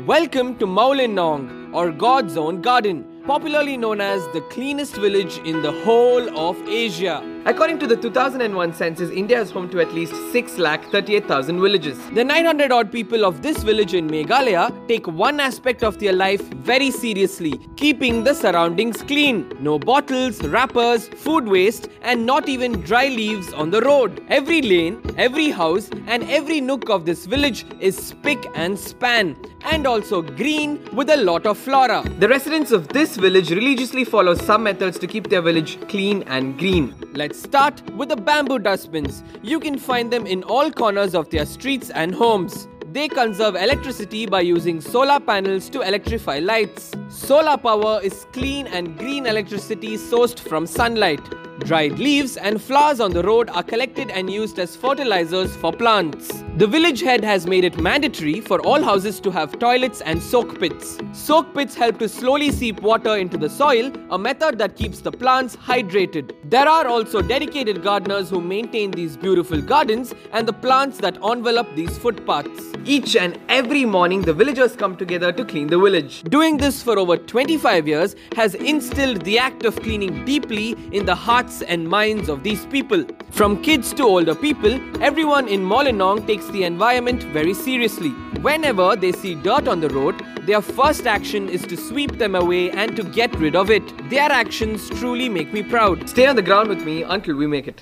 Welcome to Mawlynnong, or God's own garden, popularly known as the cleanest village in the whole of Asia. According to the 2001 census, India is home to at least 6,38,000 villages. The 900 odd people of this village in Meghalaya take one aspect of their life very seriously keeping the surroundings clean. No bottles, wrappers, food waste, and not even dry leaves on the road. Every lane, every house, and every nook of this village is spick and span, and also green with a lot of flora. The residents of this village religiously follow some methods to keep their village clean and green. Let's start with the bamboo dustbins. You can find them in all corners of their streets and homes. They conserve electricity by using solar panels to electrify lights. Solar power is clean and green electricity sourced from sunlight. Dried leaves and flowers on the road are collected and used as fertilizers for plants. The village head has made it mandatory for all houses to have toilets and soak pits. Soak pits help to slowly seep water into the soil, a method that keeps the plants hydrated. There are also dedicated gardeners who maintain these beautiful gardens and the plants that envelop these footpaths. Each and every morning, the villagers come together to clean the village. Doing this for over 25 years has instilled the act of cleaning deeply in the hearts and minds of these people. From kids to older people, everyone in Mawlynnong takes the environment very seriously. Whenever they see dirt on the road, their first action is to sweep them away and to get rid of it. Their actions truly make me proud. Stay on the ground with me until we make it.